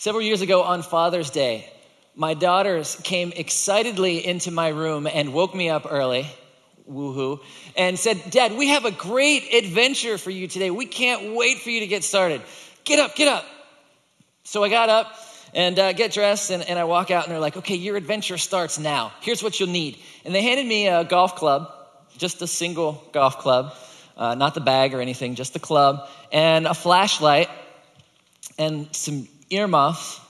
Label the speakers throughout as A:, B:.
A: Several years ago on Father's Day, my daughters came excitedly into my room and woke me up early, woohoo, and said, Dad, we have a great adventure for you today. We can't wait for you to get started. Get up, get up. So I got up and uh, get dressed, and, and I walk out, and they're like, okay, your adventure starts now. Here's what you'll need. And they handed me a golf club, just a single golf club, uh, not the bag or anything, just the club, and a flashlight, and some earmuffs,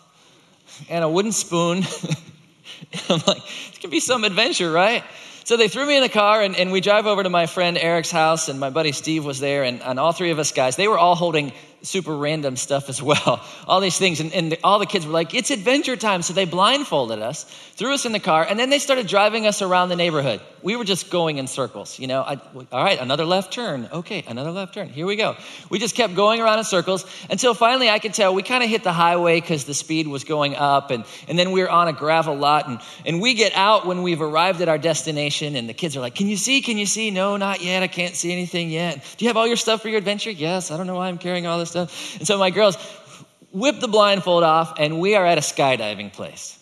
A: and a wooden spoon. I'm like, it could be some adventure, right? So they threw me in the car, and, and we drive over to my friend Eric's house, and my buddy Steve was there, and, and all three of us guys, they were all holding super random stuff as well. All these things. And, and, all the kids were like, it's adventure time. So they blindfolded us, threw us in the car, and then they started driving us around the neighborhood. We were just going in circles. You know, I, all right, another left turn. Okay, another left turn. Here we go. We just kept going around in circles until finally I could tell we kind of hit the highway because the speed was going up. And, and then we were on a gravel lot. And, and we get out when we've arrived at our destination. And the kids are like, Can you see? Can you see? No, not yet. I can't see anything yet. Do you have all your stuff for your adventure? Yes. I don't know why I'm carrying all this stuff. And so my girls whip the blindfold off, and we are at a skydiving place.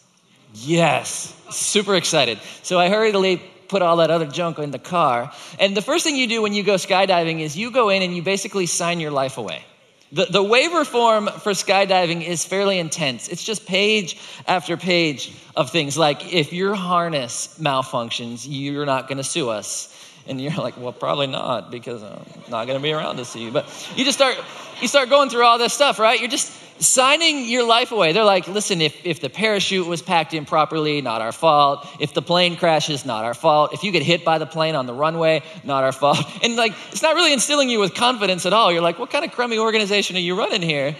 A: Yes, super excited. So I hurriedly put all that other junk in the car. And the first thing you do when you go skydiving is you go in and you basically sign your life away. The, the waiver form for skydiving is fairly intense. It's just page after page of things like if your harness malfunctions, you're not going to sue us. And you're like, well, probably not because I'm not going to be around to see you. But you just start, you start going through all this stuff, right? You're just signing your life away. They're like, listen, if, if the parachute was packed in properly, not our fault. If the plane crashes, not our fault. If you get hit by the plane on the runway, not our fault. And like, it's not really instilling you with confidence at all. You're like, what kind of crummy organization are you running here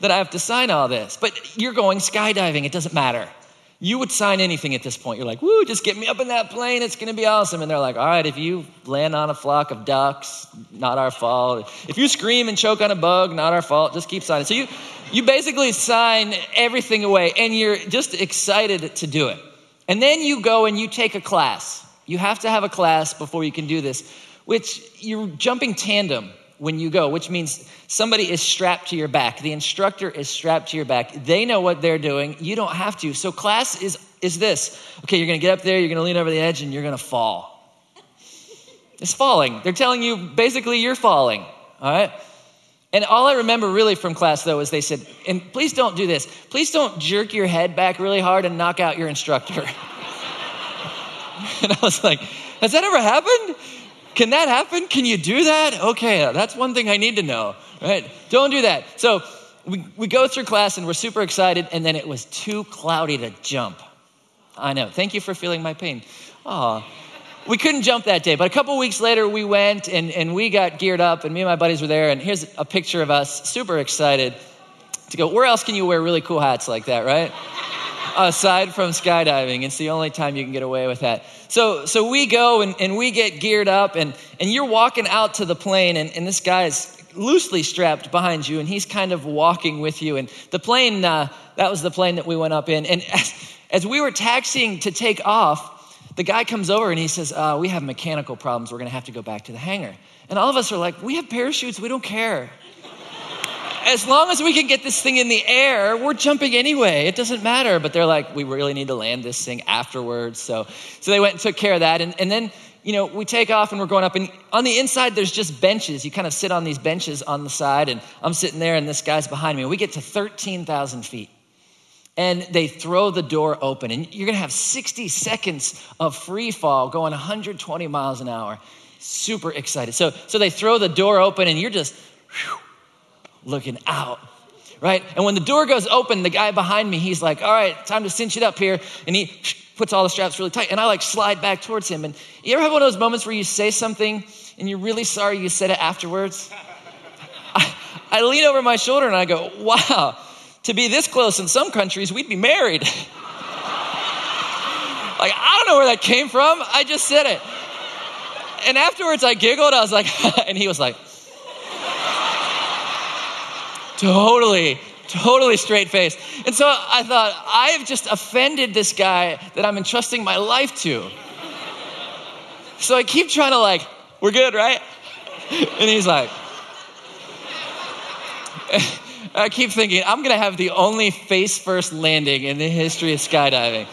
A: that I have to sign all this? But you're going skydiving. It doesn't matter. You would sign anything at this point. You're like, woo, just get me up in that plane. It's going to be awesome. And they're like, all right, if you land on a flock of ducks, not our fault. If you scream and choke on a bug, not our fault. Just keep signing. So you, you basically sign everything away and you're just excited to do it. And then you go and you take a class. You have to have a class before you can do this, which you're jumping tandem when you go, which means somebody is strapped to your back. The instructor is strapped to your back. They know what they're doing. You don't have to. So class is is this. Okay, you're going to get up there, you're going to lean over the edge and you're going to fall. It's falling. They're telling you basically you're falling. All right? And all I remember really from class though is they said, and please don't do this. Please don't jerk your head back really hard and knock out your instructor. and I was like, has that ever happened? Can that happen? Can you do that? Okay, that's one thing I need to know, right? Don't do that. So we, we go through class and we're super excited, and then it was too cloudy to jump. I know. Thank you for feeling my pain. Oh, we couldn't jump that day, but a couple weeks later we went and, and we got geared up, and me and my buddies were there. And here's a picture of us, super excited to go. Where else can you wear really cool hats like that, right? aside from skydiving. It's the only time you can get away with that. So, so we go and, and we get geared up, and, and you're walking out to the plane, and, and this guy's loosely strapped behind you, and he's kind of walking with you. And the plane, uh, that was the plane that we went up in. And as, as we were taxiing to take off, the guy comes over and he says, uh, We have mechanical problems. We're going to have to go back to the hangar. And all of us are like, We have parachutes. We don't care as long as we can get this thing in the air, we're jumping anyway. It doesn't matter. But they're like, we really need to land this thing afterwards. So, so they went and took care of that. And, and then, you know, we take off and we're going up. And on the inside, there's just benches. You kind of sit on these benches on the side. And I'm sitting there, and this guy's behind me. And we get to 13,000 feet. And they throw the door open. And you're going to have 60 seconds of free fall going 120 miles an hour. Super excited. So, so they throw the door open, and you're just, whew, looking out right? And when the door goes open, the guy behind me, he's like, all right, time to cinch it up here. And he puts all the straps really tight. And I like slide back towards him. And you ever have one of those moments where you say something and you're really sorry you said it afterwards? I, I lean over my shoulder and I go, wow, to be this close in some countries, we'd be married. like, I don't know where that came from. I just said it. And afterwards I giggled. I was like, and he was like, Totally, totally straight face. And so I thought, I have just offended this guy that I'm entrusting my life to. So I keep trying to, like, we're good, right? And he's like, I keep thinking, I'm to have the only face first landing in the history of skydiving.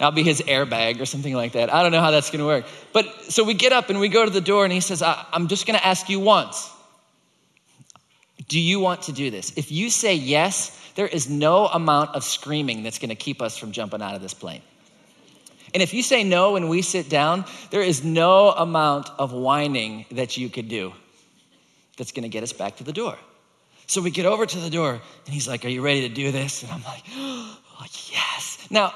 A: I'll be his airbag or something like that. I don't know how that's to work. But so we get up and we go to the door, and he says, I'm just to ask you once. Do you want to do this? If you say yes, there is no amount of screaming that's going to keep us from jumping out of this plane. And if you say no and we sit down, there is no amount of whining that you could do that's going to get us back to the door. So we get over to the door, and he's like, Are you ready to do this? And I'm like, Oh, yes. Now,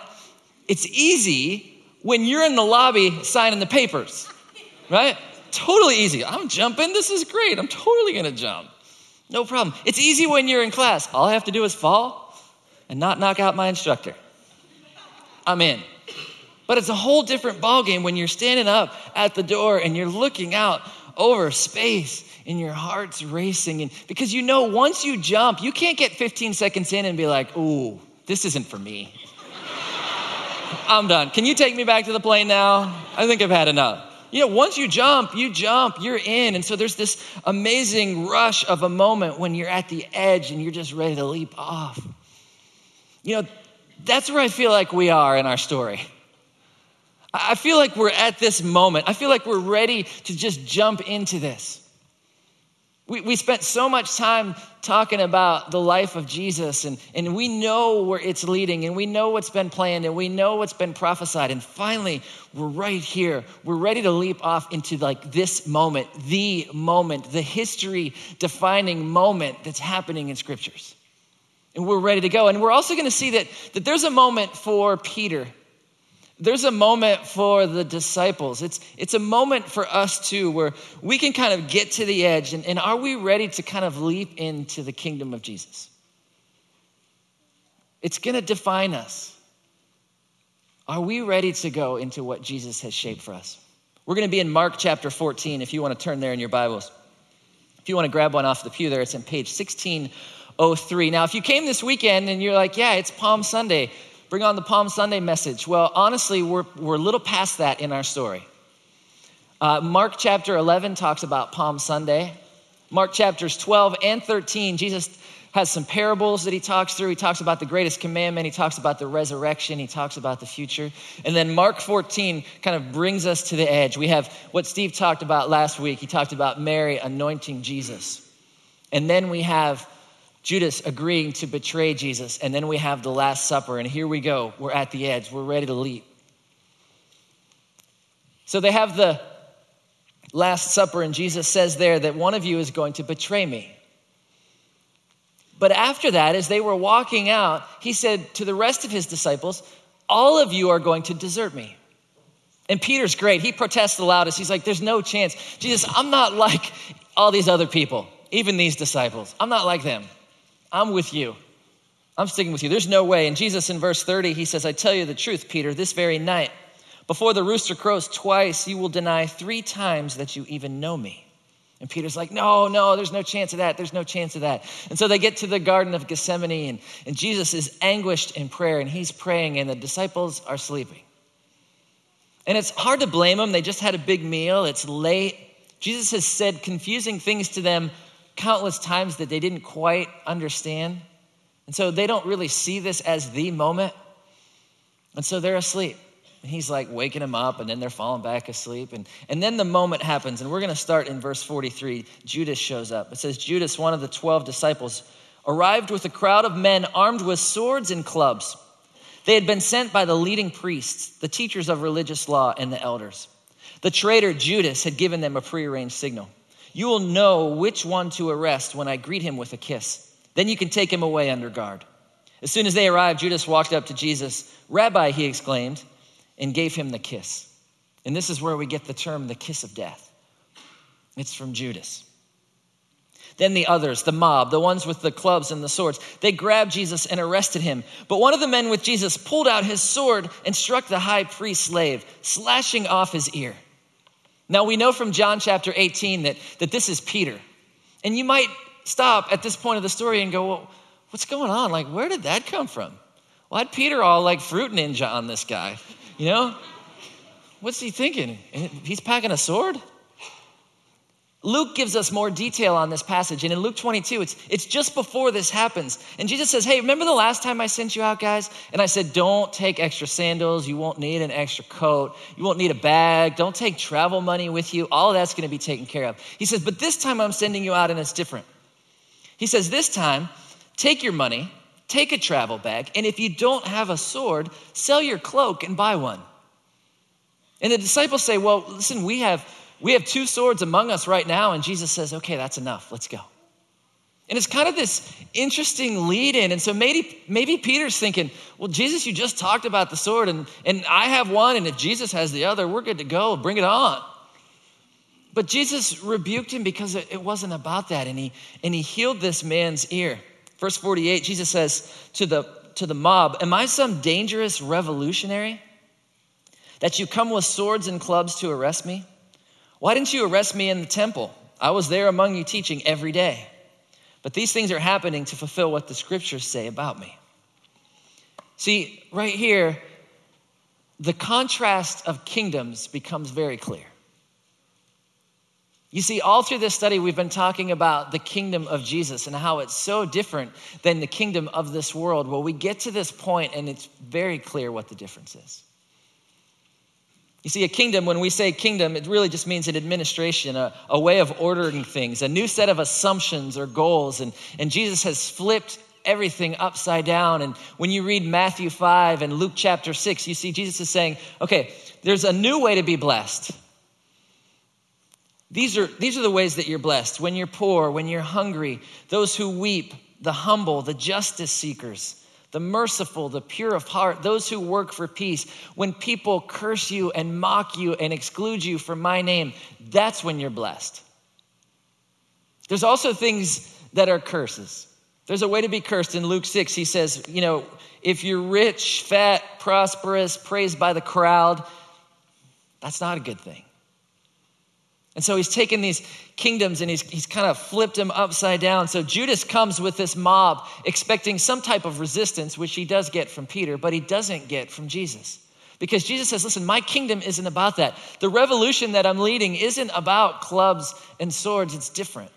A: it's easy when you're in the lobby signing the papers, right? Totally easy. I'm jumping. This is great. I'm totally going to jump. No problem. It's easy when you're in class. All I have to do is fall and not knock out my instructor. I'm in. But it's a whole different ballgame when you're standing up at the door and you're looking out over space and your heart's racing. And because you know once you jump, you can't get 15 seconds in and be like, ooh, this isn't for me. I'm done. Can you take me back to the plane now? I think I've had enough. You know, once you jump, you jump, you're in. And so there's this amazing rush of a moment when you're at the edge and you're just ready to leap off. You know, that's where I feel like we are in our story. I feel like we're at this moment. I feel like we're ready to just jump into this. We, we spent so much time talking about the life of Jesus, and, and we know where it's leading, and we know what's been planned, and we know what's been prophesied. And finally, we're right here. We're ready to leap off into like this moment, the moment, the history defining moment that's happening in scriptures. And we're ready to go. And we're also going to see that, that there's a moment for Peter there's a moment for the disciples. It's, it's a moment for us too, where we can kind of get to the edge. And, and are we ready to kind of leap into the kingdom of Jesus? It's going to define us. Are we ready to go into what Jesus has shaped for us? We're going to be in Mark chapter 14, if you want to turn there in your Bibles. If you want to grab one off the pew there, it's in page 1603. Now, if you came this weekend and you're like, yeah, it's Palm Sunday, Bring on the Palm Sunday message. Well, honestly, we're, we're a little past that in our story. Uh, Mark chapter 11 talks about Palm Sunday. Mark chapters 12 and 13, Jesus has some parables that he talks through. He talks about the greatest commandment, he talks about the resurrection, he talks about the future. And then Mark 14 kind of brings us to the edge. We have what Steve talked about last week. He talked about Mary anointing Jesus. And then we have Judas agreeing to betray Jesus. And then we have the Last Supper, and here we go. We're at the edge, we're ready to leap. So they have the Last Supper, and Jesus says there that one of you is going to betray me. But after that, as they were walking out, he said to the rest of his disciples, All of you are going to desert me. And Peter's great. He protests the loudest. He's like, There's no chance. Jesus, I'm not like all these other people, even these disciples. I'm not like them. I'm with you. I'm sticking with you. There's no way. And Jesus in verse 30, he says, I tell you the truth, Peter, this very night, before the rooster crows twice, you will deny three times that you even know me. And Peter's like, No, no, there's no chance of that. There's no chance of that. And so they get to the Garden of Gethsemane, and, and Jesus is anguished in prayer, and he's praying, and the disciples are sleeping. And it's hard to blame them. They just had a big meal, it's late. Jesus has said confusing things to them countless times that they didn't quite understand. And so they don't really see this as the moment. And so they're asleep. And he's like waking them up, and then they're falling back asleep. And, and then the moment happens, and we're going to start in verse 43. Judas shows up. It says, Judas, one of the 12 disciples, arrived with a crowd of men armed with swords and clubs. They had been sent by the leading priests, the teachers of religious law, and the elders. The traitor Judas had given them a prearranged signal. You will know which one to arrest when I greet him with a kiss. Then you can take him away under guard. As soon as they arrived, Judas walked up to Jesus. Rabbi, he exclaimed, and gave him the kiss. And this is where we get the term the kiss of death. It's from Judas. Then the others, the mob, the ones with the clubs and the swords, they grabbed Jesus and arrested him. But one of the men with Jesus pulled out his sword and struck the high priest's slave, slashing off his ear. Now, we know from John chapter 18 that, that this is Peter. And you might stop at this point of the story and go, well, what's going on? Like, where did that come from? Why'd Peter all like fruit ninja on this guy? You know? What's he thinking? He's packing a sword? Luke gives us more detail on this passage. And in Luke 22, it's, it's just before this happens. And Jesus says, Hey, remember the last time I sent you out, guys? And I said, Don't take extra sandals. You won't need an extra coat. You won't need a bag. Don't take travel money with you. All that's going to be taken care of. He says, But this time I'm sending you out and it's different. He says, This time, take your money, take a travel bag, and if you don't have a sword, sell your cloak and buy one. And the disciples say, Well, listen, we have we have two swords among us right now. And Jesus says, okay, that's enough. Let's go. And it's kind of this interesting lead in. And so maybe, maybe Peter's thinking, well, Jesus, you just talked about the sword, and, and I have one, and if Jesus has the other, we're good to go. Bring it on. But Jesus rebuked him because it, wasn't about that. And he, and he healed this man's ear. Verse 48, Jesus says to the, to the mob, Am I some dangerous revolutionary that you come with swords and clubs to arrest me? Why didn't you arrest me in the temple? I was there among you teaching every day. But these things are happening to fulfill what the scriptures say about me. See, right here, the contrast of kingdoms becomes very clear. You see, all through this study, we've been talking about the kingdom of Jesus and how it's so different than the kingdom of this world. Well, we get to this point, and it's very clear what the difference is. You see, a kingdom, when we say kingdom, it really just means an administration, a, a way of ordering things, a new set of assumptions or goals. And, and Jesus has flipped everything upside down. And when you read Matthew 5 and Luke chapter 6, you see Jesus is saying, okay, there's a new way to be blessed. These are, these are the ways that you're blessed when you're poor, when you're hungry, those who weep, the humble, the justice seekers the merciful, the pure of heart, those who work for peace. When people curse you and mock you and exclude you for my name, that's when you're blessed. There's also things that are curses. There's a way to be cursed. In Luke 6, he says, you know, if you're rich, fat, prosperous, praised by the crowd, that's not a good thing. And so he's taken these kingdoms and he's, he's kind of flipped them upside down. So Judas comes with this mob expecting some type of resistance, which he does get from Peter, but he doesn't get from Jesus. Because Jesus says, listen, my kingdom isn't about that. The revolution that I'm leading isn't about clubs and swords, it's different.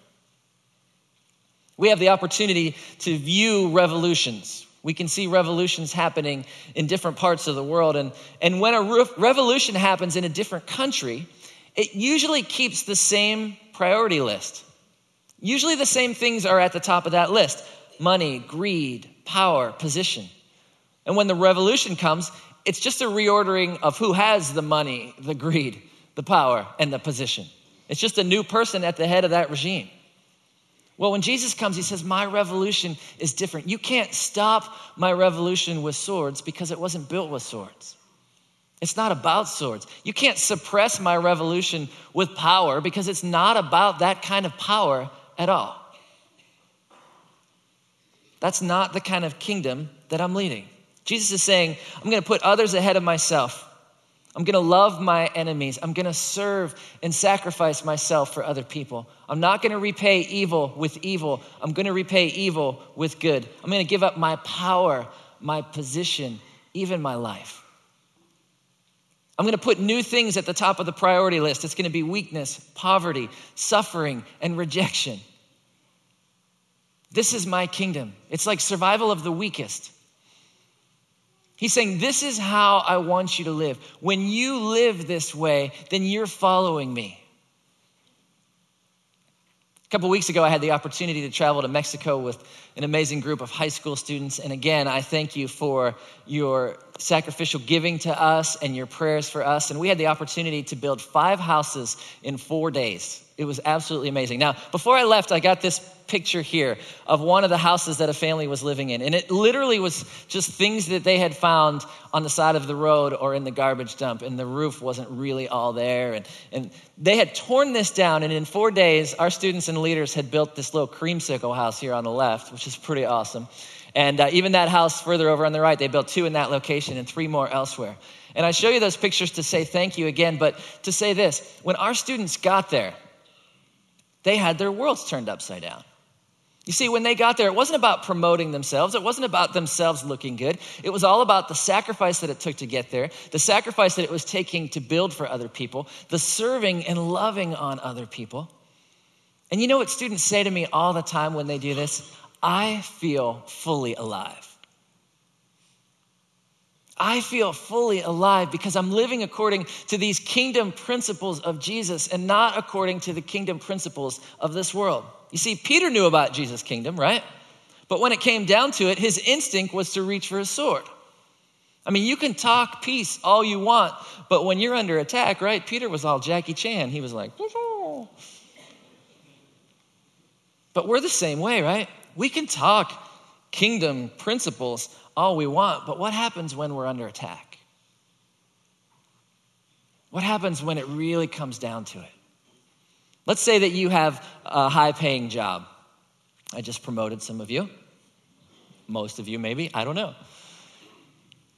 A: We have the opportunity to view revolutions. We can see revolutions happening in different parts of the world. And, and when a revolution happens in a different country, it usually keeps the same priority list. Usually the same things are at the top of that list money, greed, power, position. And when the revolution comes, it's just a reordering of who has the money, the greed, the power, and the position. It's just a new person at the head of that regime. Well, when Jesus comes, he says, My revolution is different. You can't stop my revolution with swords because it wasn't built with swords. It's not about swords. You can't suppress my revolution with power because it's not about that kind of power at all. That's not the kind of kingdom that I'm leading. Jesus is saying, I'm going to put others ahead of myself. I'm going to love my enemies. I'm going to serve and sacrifice myself for other people. I'm not going to repay evil with evil. I'm going to repay evil with good. I'm going to give up my power, my position, even my life. I'm going to put new things at the top of the priority list. It's going to be weakness, poverty, suffering, and rejection. This is my kingdom. It's like survival of the weakest. He's saying, This is how I want you to live. When you live this way, then you're following me. A couple weeks ago, I had the opportunity to travel to Mexico with an amazing group of high school students. And again, I thank you for your sacrificial giving to us and your prayers for us. And we had the opportunity to build five houses in four days. It was absolutely amazing. Now, before I left, I got this picture here of one of the houses that a family was living in. And it literally was just things that they had found on the side of the road or in the garbage dump, and the roof wasn't really all there. And, and they had torn this down, and in four days, our students and leaders had built this little creamsicle house here on the left, which is pretty awesome. And uh, even that house further over on the right, they built two in that location and three more elsewhere. And I show you those pictures to say thank you again, but to say this when our students got there, they had their worlds turned upside down. You see, when they got there, it wasn't about promoting themselves. It wasn't about themselves looking good. It was all about the sacrifice that it took to get there, the sacrifice that it was taking to build for other people, the serving and loving on other people. And you know what students say to me all the time when they do this? I feel fully alive. I feel fully alive because I'm living according to these kingdom principles of Jesus and not according to the kingdom principles of this world. You see, Peter knew about Jesus' kingdom, right? But when it came down to it, his instinct was to reach for his sword. I mean, you can talk peace all you want, but when you're under attack, right? Peter was all Jackie Chan. He was like, but we're the same way, right? We can talk kingdom principles all we want, but what happens when we're under attack? What happens when it really comes down to it? Let's say that you have a high paying job. I just promoted some of you, most of you maybe, I don't know.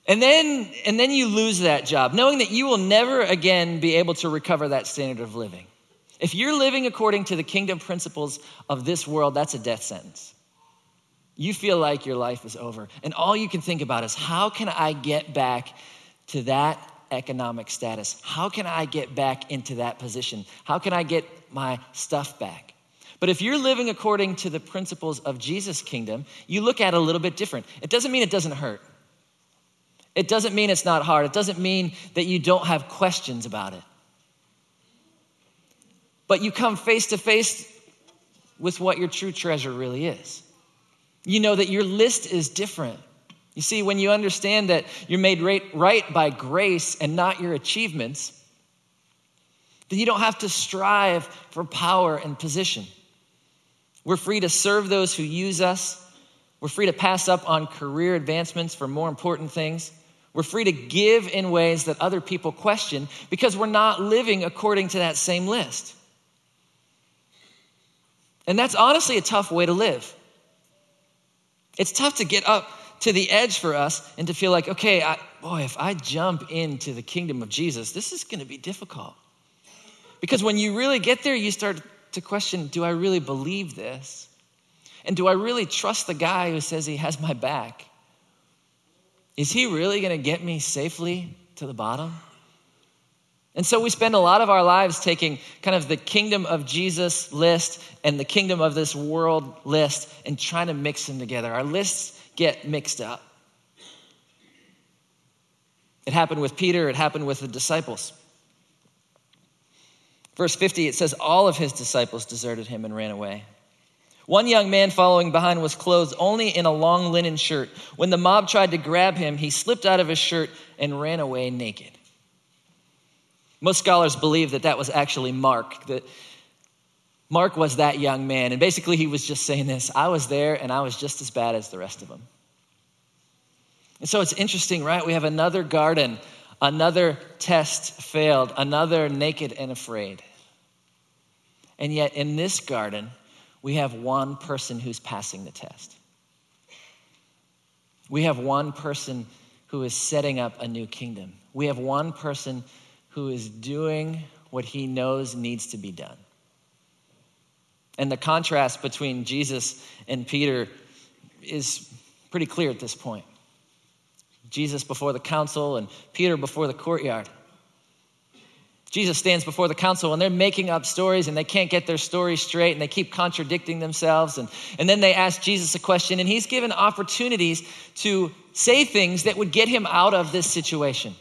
A: And then, and then you lose that job, knowing that you will never again be able to recover that standard of living. If you're living according to the kingdom principles of this world, that's a death sentence. You feel like your life is over. And all you can think about is how can I get back to that economic status? How can I get back into that position? How can I get my stuff back? But if you're living according to the principles of Jesus' kingdom, you look at it a little bit different. It doesn't mean it doesn't hurt. It doesn't mean it's not hard. It doesn't mean that you don't have questions about it. But you come face to face with what your true treasure really is. You know that your list is different. You see, when you understand that you're made right, by grace and not your achievements, then you don't have to strive for power and position. We're free to serve those who use us. We're free to pass up on career advancements for more important things. We're free to give in ways that other people question because we're not living according to that same list. And that's honestly a tough way to live. It's tough to get up to the edge for us and to feel like, okay, I, boy, if I jump into the kingdom of Jesus, this is going to be difficult. Because when you really get there, you start to question do I really believe this? And do I really trust the guy who says he has my back? Is he really going to get me safely to the bottom? And so we spend a lot of our lives taking kind of the kingdom of Jesus list and the kingdom of this world list and trying to mix them together. Our lists get mixed up. It happened with Peter, it happened with the disciples. Verse 50, it says, All of his disciples deserted him and ran away. One young man following behind was clothed only in a long linen shirt. When the mob tried to grab him, he slipped out of his shirt and ran away naked. Most scholars believe that that was actually Mark, that Mark was that young man. And basically, he was just saying this I was there and I was just as bad as the rest of them. And so it's interesting, right? We have another garden, another test failed, another naked and afraid. And yet, in this garden, we have one person who's passing the test. We have one person who is setting up a new kingdom. We have one person who is doing what he knows needs to be done. And the contrast between Jesus and Peter is pretty clear at this point. Jesus before the council and Peter before the courtyard. Jesus stands before the council and they're making up stories and they can't get their story straight and they keep contradicting themselves. And, and then they ask Jesus a question and he's given opportunities to say things that would get him out of this situation.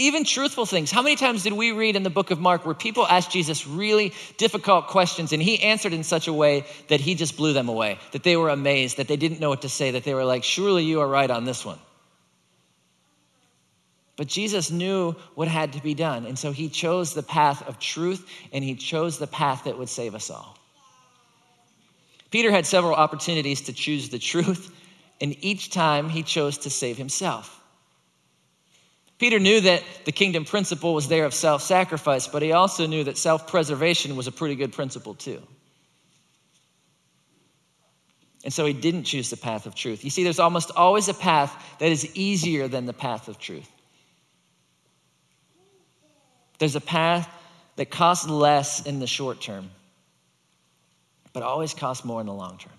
A: Even truthful things. How many times did we read in the book of Mark where people asked Jesus really difficult questions and he answered in such a way that he just blew them away, that they were amazed, that they didn't know what to say, that they were like, surely you are right on this one. But Jesus knew what had to be done. And so he chose the path of truth and he chose the path that would save us all. Peter had several opportunities to choose the truth, and each time he chose to save himself. Peter knew that the kingdom principle was there of self sacrifice, but he also knew that self preservation was a pretty good principle too. And so he didn't choose the path of truth. You see, there's almost always a path that is easier than the path of truth. There's a path that costs less in the short term, but always costs more in the long term.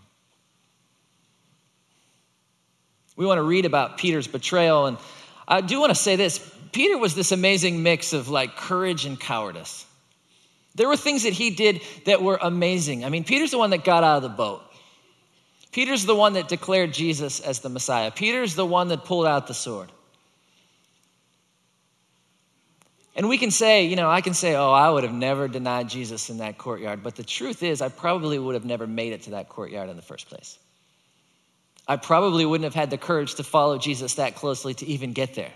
A: We want to read about Peter's betrayal, and I do want to say this Peter was this amazing mix of like courage and cowardice. There were things that he did that were amazing. I mean, Peter's the one that got out of the boat. Peter's the one that declared Jesus as the Messiah. Peter's the one that pulled out the sword. And we can say, you know, I can say, oh, I would have never denied Jesus in that courtyard. But the truth is, I probably would have never made it to that courtyard in the first place. I probably wouldn't have had the courage to follow Jesus that closely to even get there.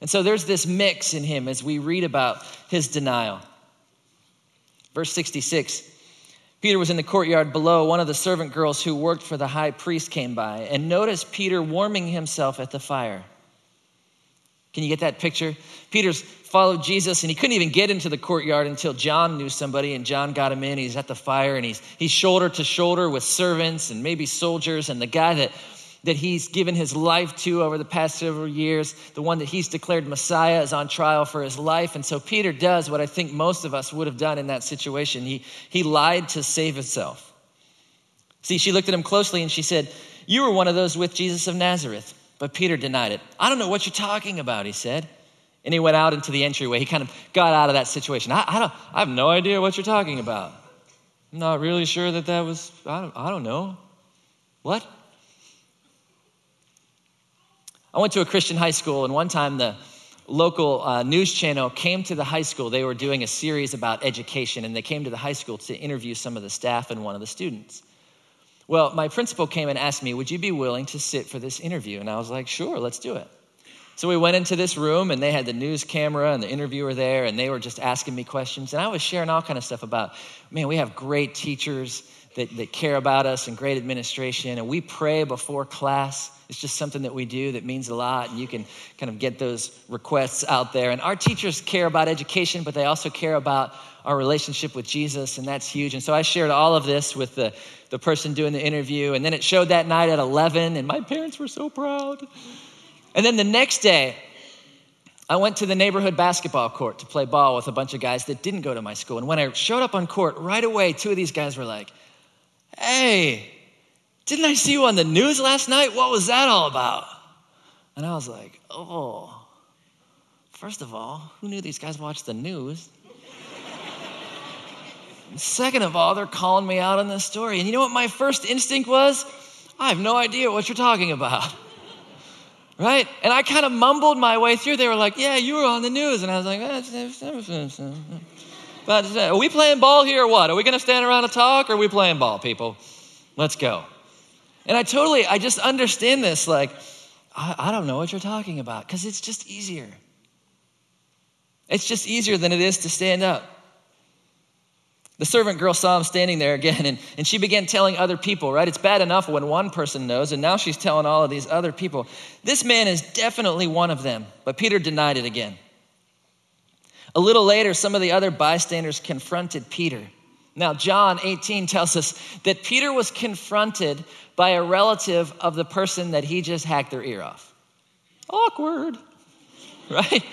A: And so there's this mix in him as we read about his denial. Verse 66 Peter was in the courtyard below. One of the servant girls who worked for the high priest came by and noticed Peter warming himself at the fire. Can you get that picture? Peter's followed Jesus and he couldn't even get into the courtyard until John knew somebody and John got him in. He's at the fire and he's, he's shoulder to shoulder with servants and maybe soldiers. And the guy that that he's given his life to over the past several years, the one that he's declared Messiah, is on trial for his life. And so Peter does what I think most of us would have done in that situation. He, he lied to save himself. See, she looked at him closely and she said, You were one of those with Jesus of Nazareth. But Peter denied it. I don't know what you're talking about, he said. And he went out into the entryway. He kind of got out of that situation. I, I, don't, I have no idea what you're talking about. I'm not really sure that that was, I don't, I don't know. What? I went to a Christian high school, and one time the local uh, news channel came to the high school. They were doing a series about education, and they came to the high school to interview some of the staff and one of the students. Well, my principal came and asked me, Would you be willing to sit for this interview? And I was like, Sure, let's do it. So we went into this room and they had the news camera and the interviewer there and they were just asking me questions. And I was sharing all kind of stuff about, man, we have great teachers that, that care about us and great administration. And we pray before class. It's just something that we do that means a lot, and you can kind of get those requests out there. And our teachers care about education, but they also care about our relationship with Jesus, and that's huge. And so I shared all of this with the, the person doing the interview, and then it showed that night at 11, and my parents were so proud. And then the next day, I went to the neighborhood basketball court to play ball with a bunch of guys that didn't go to my school. And when I showed up on court, right away, two of these guys were like, Hey, didn't I see you on the news last night? What was that all about? And I was like, Oh, first of all, who knew these guys watched the news? Second of all, they're calling me out on this story. And you know what my first instinct was? I have no idea what you're talking about. Right? And I kind of mumbled my way through. They were like, Yeah, you were on the news. And I was like, eh, But uh, are we playing ball here or what? Are we going to stand around and talk or are we playing ball, people? Let's go. And I totally, I just understand this. Like, I, I don't know what you're talking about because it's just easier. It's just easier than it is to stand up. The servant girl saw him standing there again, and, and she began telling other people, right? It's bad enough when one person knows, and now she's telling all of these other people. This man is definitely one of them. But Peter denied it again. A little later, some of the other bystanders confronted Peter. Now, John 18 tells us that Peter was confronted by a relative of the person that he just hacked their ear off. Awkward, right?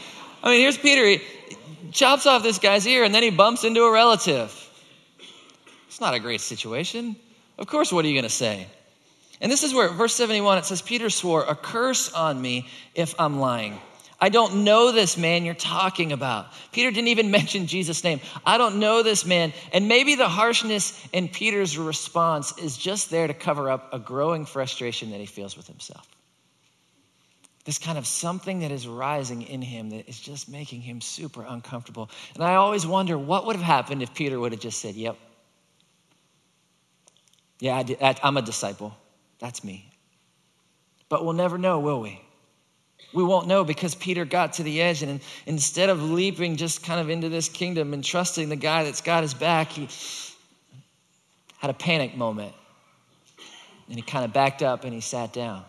A: I mean, here's Peter. He chops off this guy's ear and then he bumps into a relative. It's not a great situation. Of course, what are you going to say? And this is where, verse 71, it says, Peter swore, A curse on me if I'm lying. I don't know this man you're talking about. Peter didn't even mention Jesus' name. I don't know this man. And maybe the harshness in Peter's response is just there to cover up a growing frustration that he feels with himself. This kind of something that is rising in him that is just making him super uncomfortable. And I always wonder what would have happened if Peter would have just said, Yep, yeah, I am a disciple. That's me. But we'll never know, will we? We won't know because Peter got to the edge, and instead of leaping just kind of into this kingdom and trusting the guy that's got his back, he had a panic moment. And he kind of backed up and he sat down.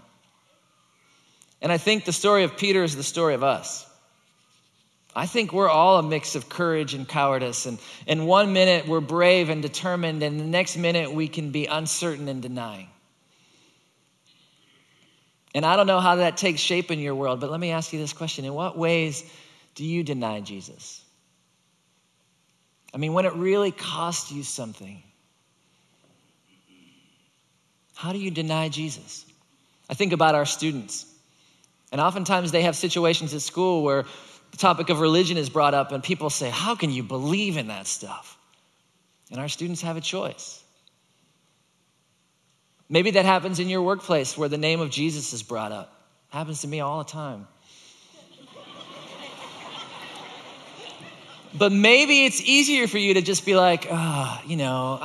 A: And I think the story of Peter is the story of us. I think we're all a mix of courage and cowardice. And in one minute, we're brave and determined, and the next minute, we can be uncertain and denying. And I don't know how that takes shape in your world, but let me ask you this question In what ways do you deny Jesus? I mean, when it really costs you something, how do you deny Jesus? I think about our students. And oftentimes they have situations at school where the topic of religion is brought up, and people say, How can you believe in that stuff? And our students have a choice. Maybe that happens in your workplace where the name of Jesus is brought up. Happens to me all the time. but maybe it's easier for you to just be like, oh, you know,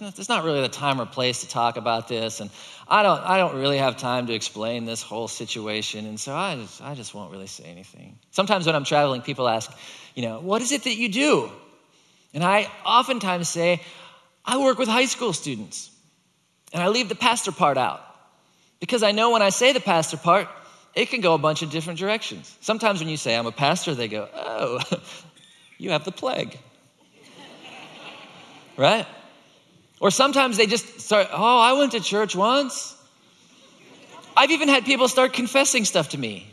A: it's not really the time or place to talk about this, and I don't, I don't really have time to explain this whole situation, and so I just, I just won't really say anything. Sometimes when I'm traveling, people ask, you know, what is it that you do? And I oftentimes say, I work with high school students, and I leave the pastor part out because I know when I say the pastor part, it can go a bunch of different directions. Sometimes when you say I'm a pastor, they go, oh, you have the plague. right? Or sometimes they just start, oh, I went to church once. I've even had people start confessing stuff to me.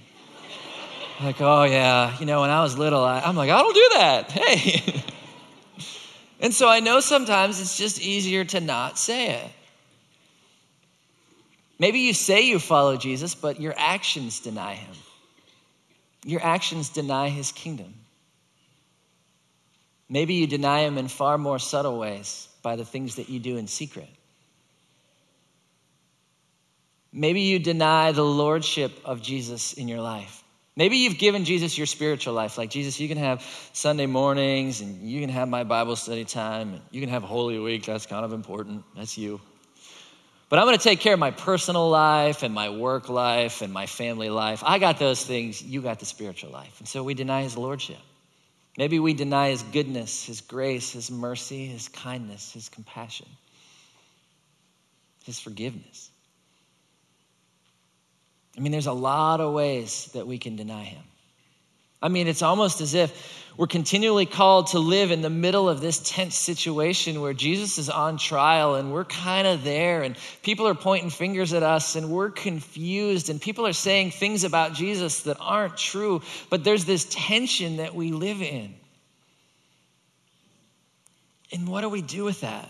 A: Like, oh, yeah, you know, when I was little, I, am like, I don't do that. Hey. and so I know sometimes it's just easier to not say it. Maybe you say you follow Jesus, but your actions deny him. Your actions deny his kingdom. Maybe you deny him in far more subtle ways by the things that you do in secret. Maybe you deny the lordship of Jesus in your life. Maybe you've given Jesus your spiritual life. Like, Jesus, you can have Sunday mornings and you can have my Bible study time and you can have Holy Week. That's kind of important. That's you. But I'm going to take care of my personal life and my work life and my family life. I got those things. You got the spiritual life. And so we deny his lordship. Maybe we deny His goodness, His grace, His mercy, His kindness, His compassion, His forgiveness. I mean, there's a lot of ways that we can deny Him. I mean, it's almost as if we're continually called to live in the middle of this tense situation where Jesus is on trial and we're kind of there and people are pointing fingers at us and we're confused and people are saying things about Jesus that aren't true, but there's this tension that we live in. And what do we do with that?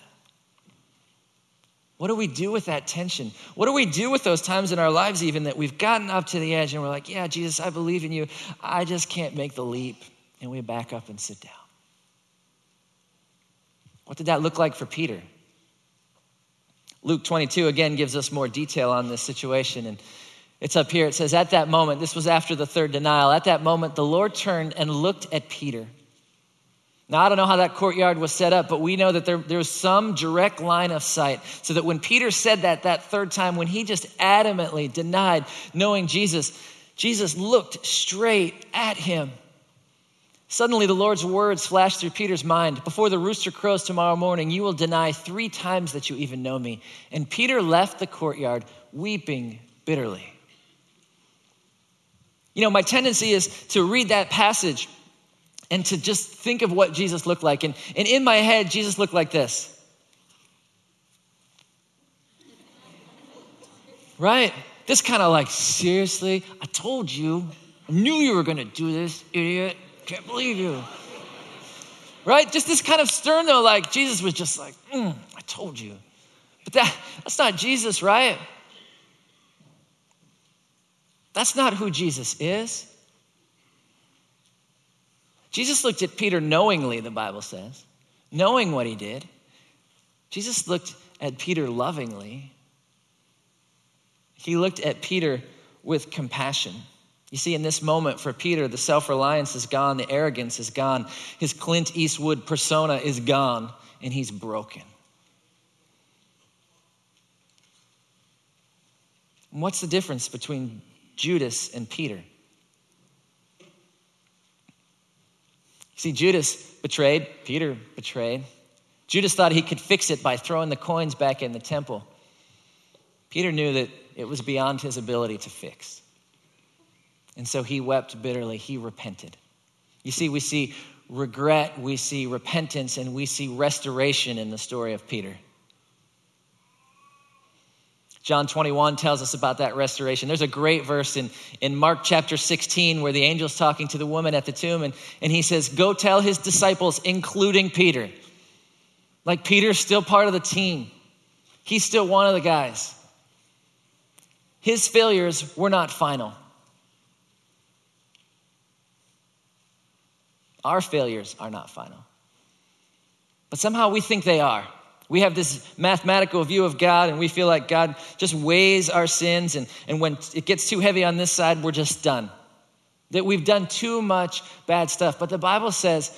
A: What do we do with that tension? What do we do with those times in our lives, even that we've gotten up to the edge and we're like, Yeah, Jesus, I believe in you. I just can't make the leap and we back up and sit down. What did that look like for Peter? Luke 22 again gives us more detail on this situation. And it's up here. It says, At that moment, this was after the third denial, at that moment, the Lord turned and looked at Peter. Now, I don't know how that courtyard was set up, but we know that there, there was some direct line of sight. So that when Peter said that that third time, when he just adamantly denied knowing Jesus, Jesus looked straight at him. Suddenly, the Lord's words flashed through Peter's mind Before the rooster crows tomorrow morning, you will deny three times that you even know me. And Peter left the courtyard weeping bitterly. You know, my tendency is to read that passage and to just think of what Jesus looked like. And, and in my head, Jesus looked like this. Right? This kind of like, seriously? I told you. I knew you were going to do this, idiot. Can't believe you. Right? Just this kind of stern, though, like Jesus was just like, mm, I told you. But that, that's not Jesus, right? That's not who Jesus is. Jesus looked at Peter knowingly, the Bible says, knowing what he did. Jesus looked at Peter lovingly. He looked at Peter with compassion. You see, in this moment for Peter, the self reliance is gone, the arrogance is gone, his Clint Eastwood persona is gone, and he's broken. what's the difference between Judas and Peter? See, Judas betrayed, Peter betrayed. Judas thought he could fix it by throwing the coins back in the temple. Peter knew that it was beyond his ability to fix. And so he wept bitterly. He repented. You see, we see regret, we see repentance, and we see restoration in the story of Peter. John 21 tells us about that restoration. There's a great verse in, in Mark chapter 16 where the angel's talking to the woman at the tomb, and, and he says, Go tell his disciples, including Peter. Like Peter's still part of the team, he's still one of the guys. His failures were not final. Our failures are not final. But somehow we think they are. We have this mathematical view of God, and we feel like God just weighs our sins, and, and when it gets too heavy on this side, we're just done. That we've done too much bad stuff. But the Bible says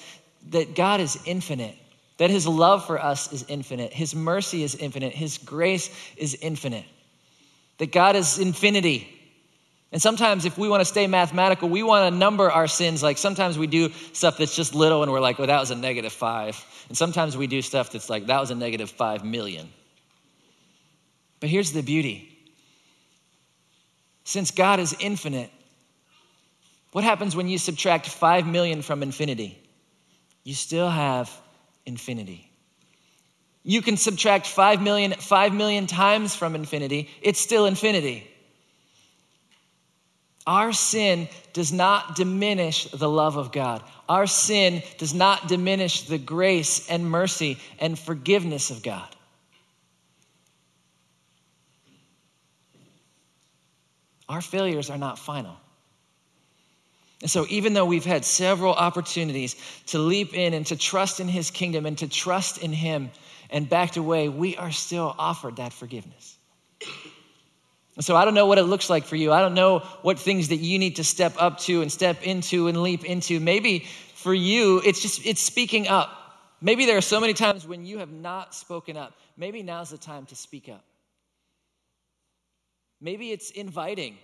A: that God is infinite, that His love for us is infinite, His mercy is infinite, His grace is infinite, that God is infinity. And sometimes, if we want to stay mathematical, we want to number our sins. Like sometimes we do stuff that's just little and we're like, oh, that was a negative five. And sometimes we do stuff that's like, that was a negative five million. But here's the beauty since God is infinite, what happens when you subtract five million from infinity? You still have infinity. You can subtract 5 million, 5 million times from infinity, it's still infinity. Our sin does not diminish the love of God. Our sin does not diminish the grace and mercy and forgiveness of God. Our failures are not final. And so, even though we've had several opportunities to leap in and to trust in His kingdom and to trust in Him and backed away, we are still offered that forgiveness. So I don't know what it looks like for you. I don't know what things that you need to step up to and step into and leap into. Maybe for you, it's just it's speaking up. Maybe there are so many times when you have not spoken up. Maybe now's the time to speak up. Maybe it's inviting.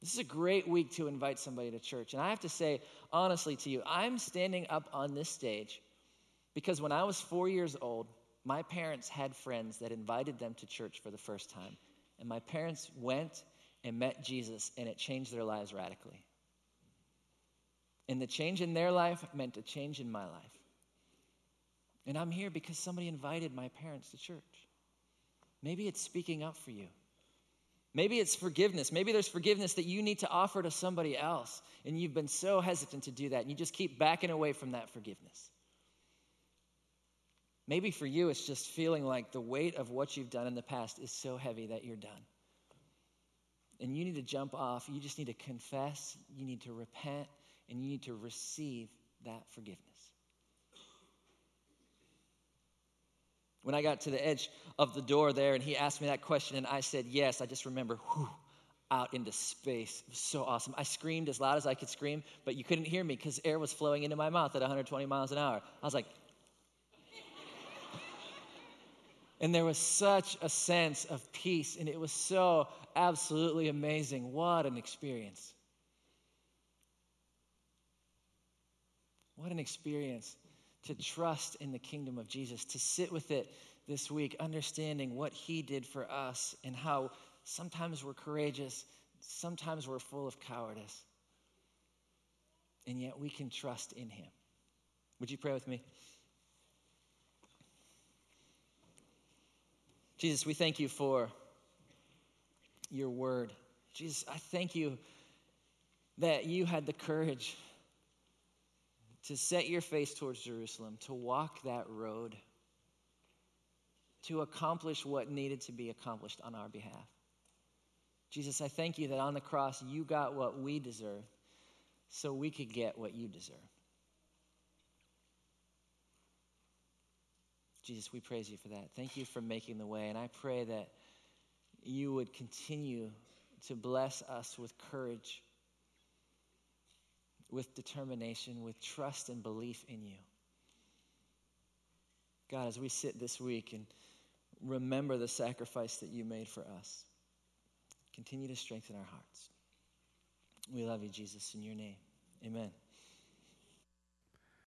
A: This is a great week to invite somebody to church. And I have to say, honestly, to you, I'm standing up on this stage because when I was four years old, my parents had friends that invited them to church for the first time. And my parents went and met Jesus, and it changed their lives radically. And the change in their life meant a change in my life. And I'm here because somebody invited my parents to church. Maybe it's speaking up for you. Maybe it's forgiveness. Maybe there's forgiveness that you need to offer to somebody else, and you've been so hesitant to do that, and you just keep backing away from that forgiveness. Maybe for you, it's just feeling like the weight of what you've done in the past is so heavy that you're done. And you need to jump off. You just need to confess, you need to repent, and you need to receive that forgiveness. When I got to the edge of the door there and he asked me that question, and I said yes, I just remember, whew, out into space. It was so awesome. I screamed as loud as I could scream, but you couldn't hear me because air was flowing into my mouth at 120 miles an hour. I was like, And there was such a sense of peace, and it was so absolutely amazing. What an experience! What an experience to trust in the kingdom of Jesus, to sit with it this week, understanding what he did for us and how sometimes we're courageous, sometimes we're full of cowardice, and yet we can trust in him. Would you pray with me? Jesus, we thank you for your word. Jesus, I thank you that you had the courage to set your face towards Jerusalem, to walk that road, to accomplish what needed to be accomplished on our behalf. Jesus, I thank you that on the cross you got what we deserve so we could get what you deserve. Jesus, we praise you for that. Thank you for making the way. And I pray that you would continue to bless us with courage, with determination, with trust and belief in you. God, as we sit this week and remember the sacrifice that you made for us, continue to strengthen our hearts. We love you, Jesus, in your name. Amen.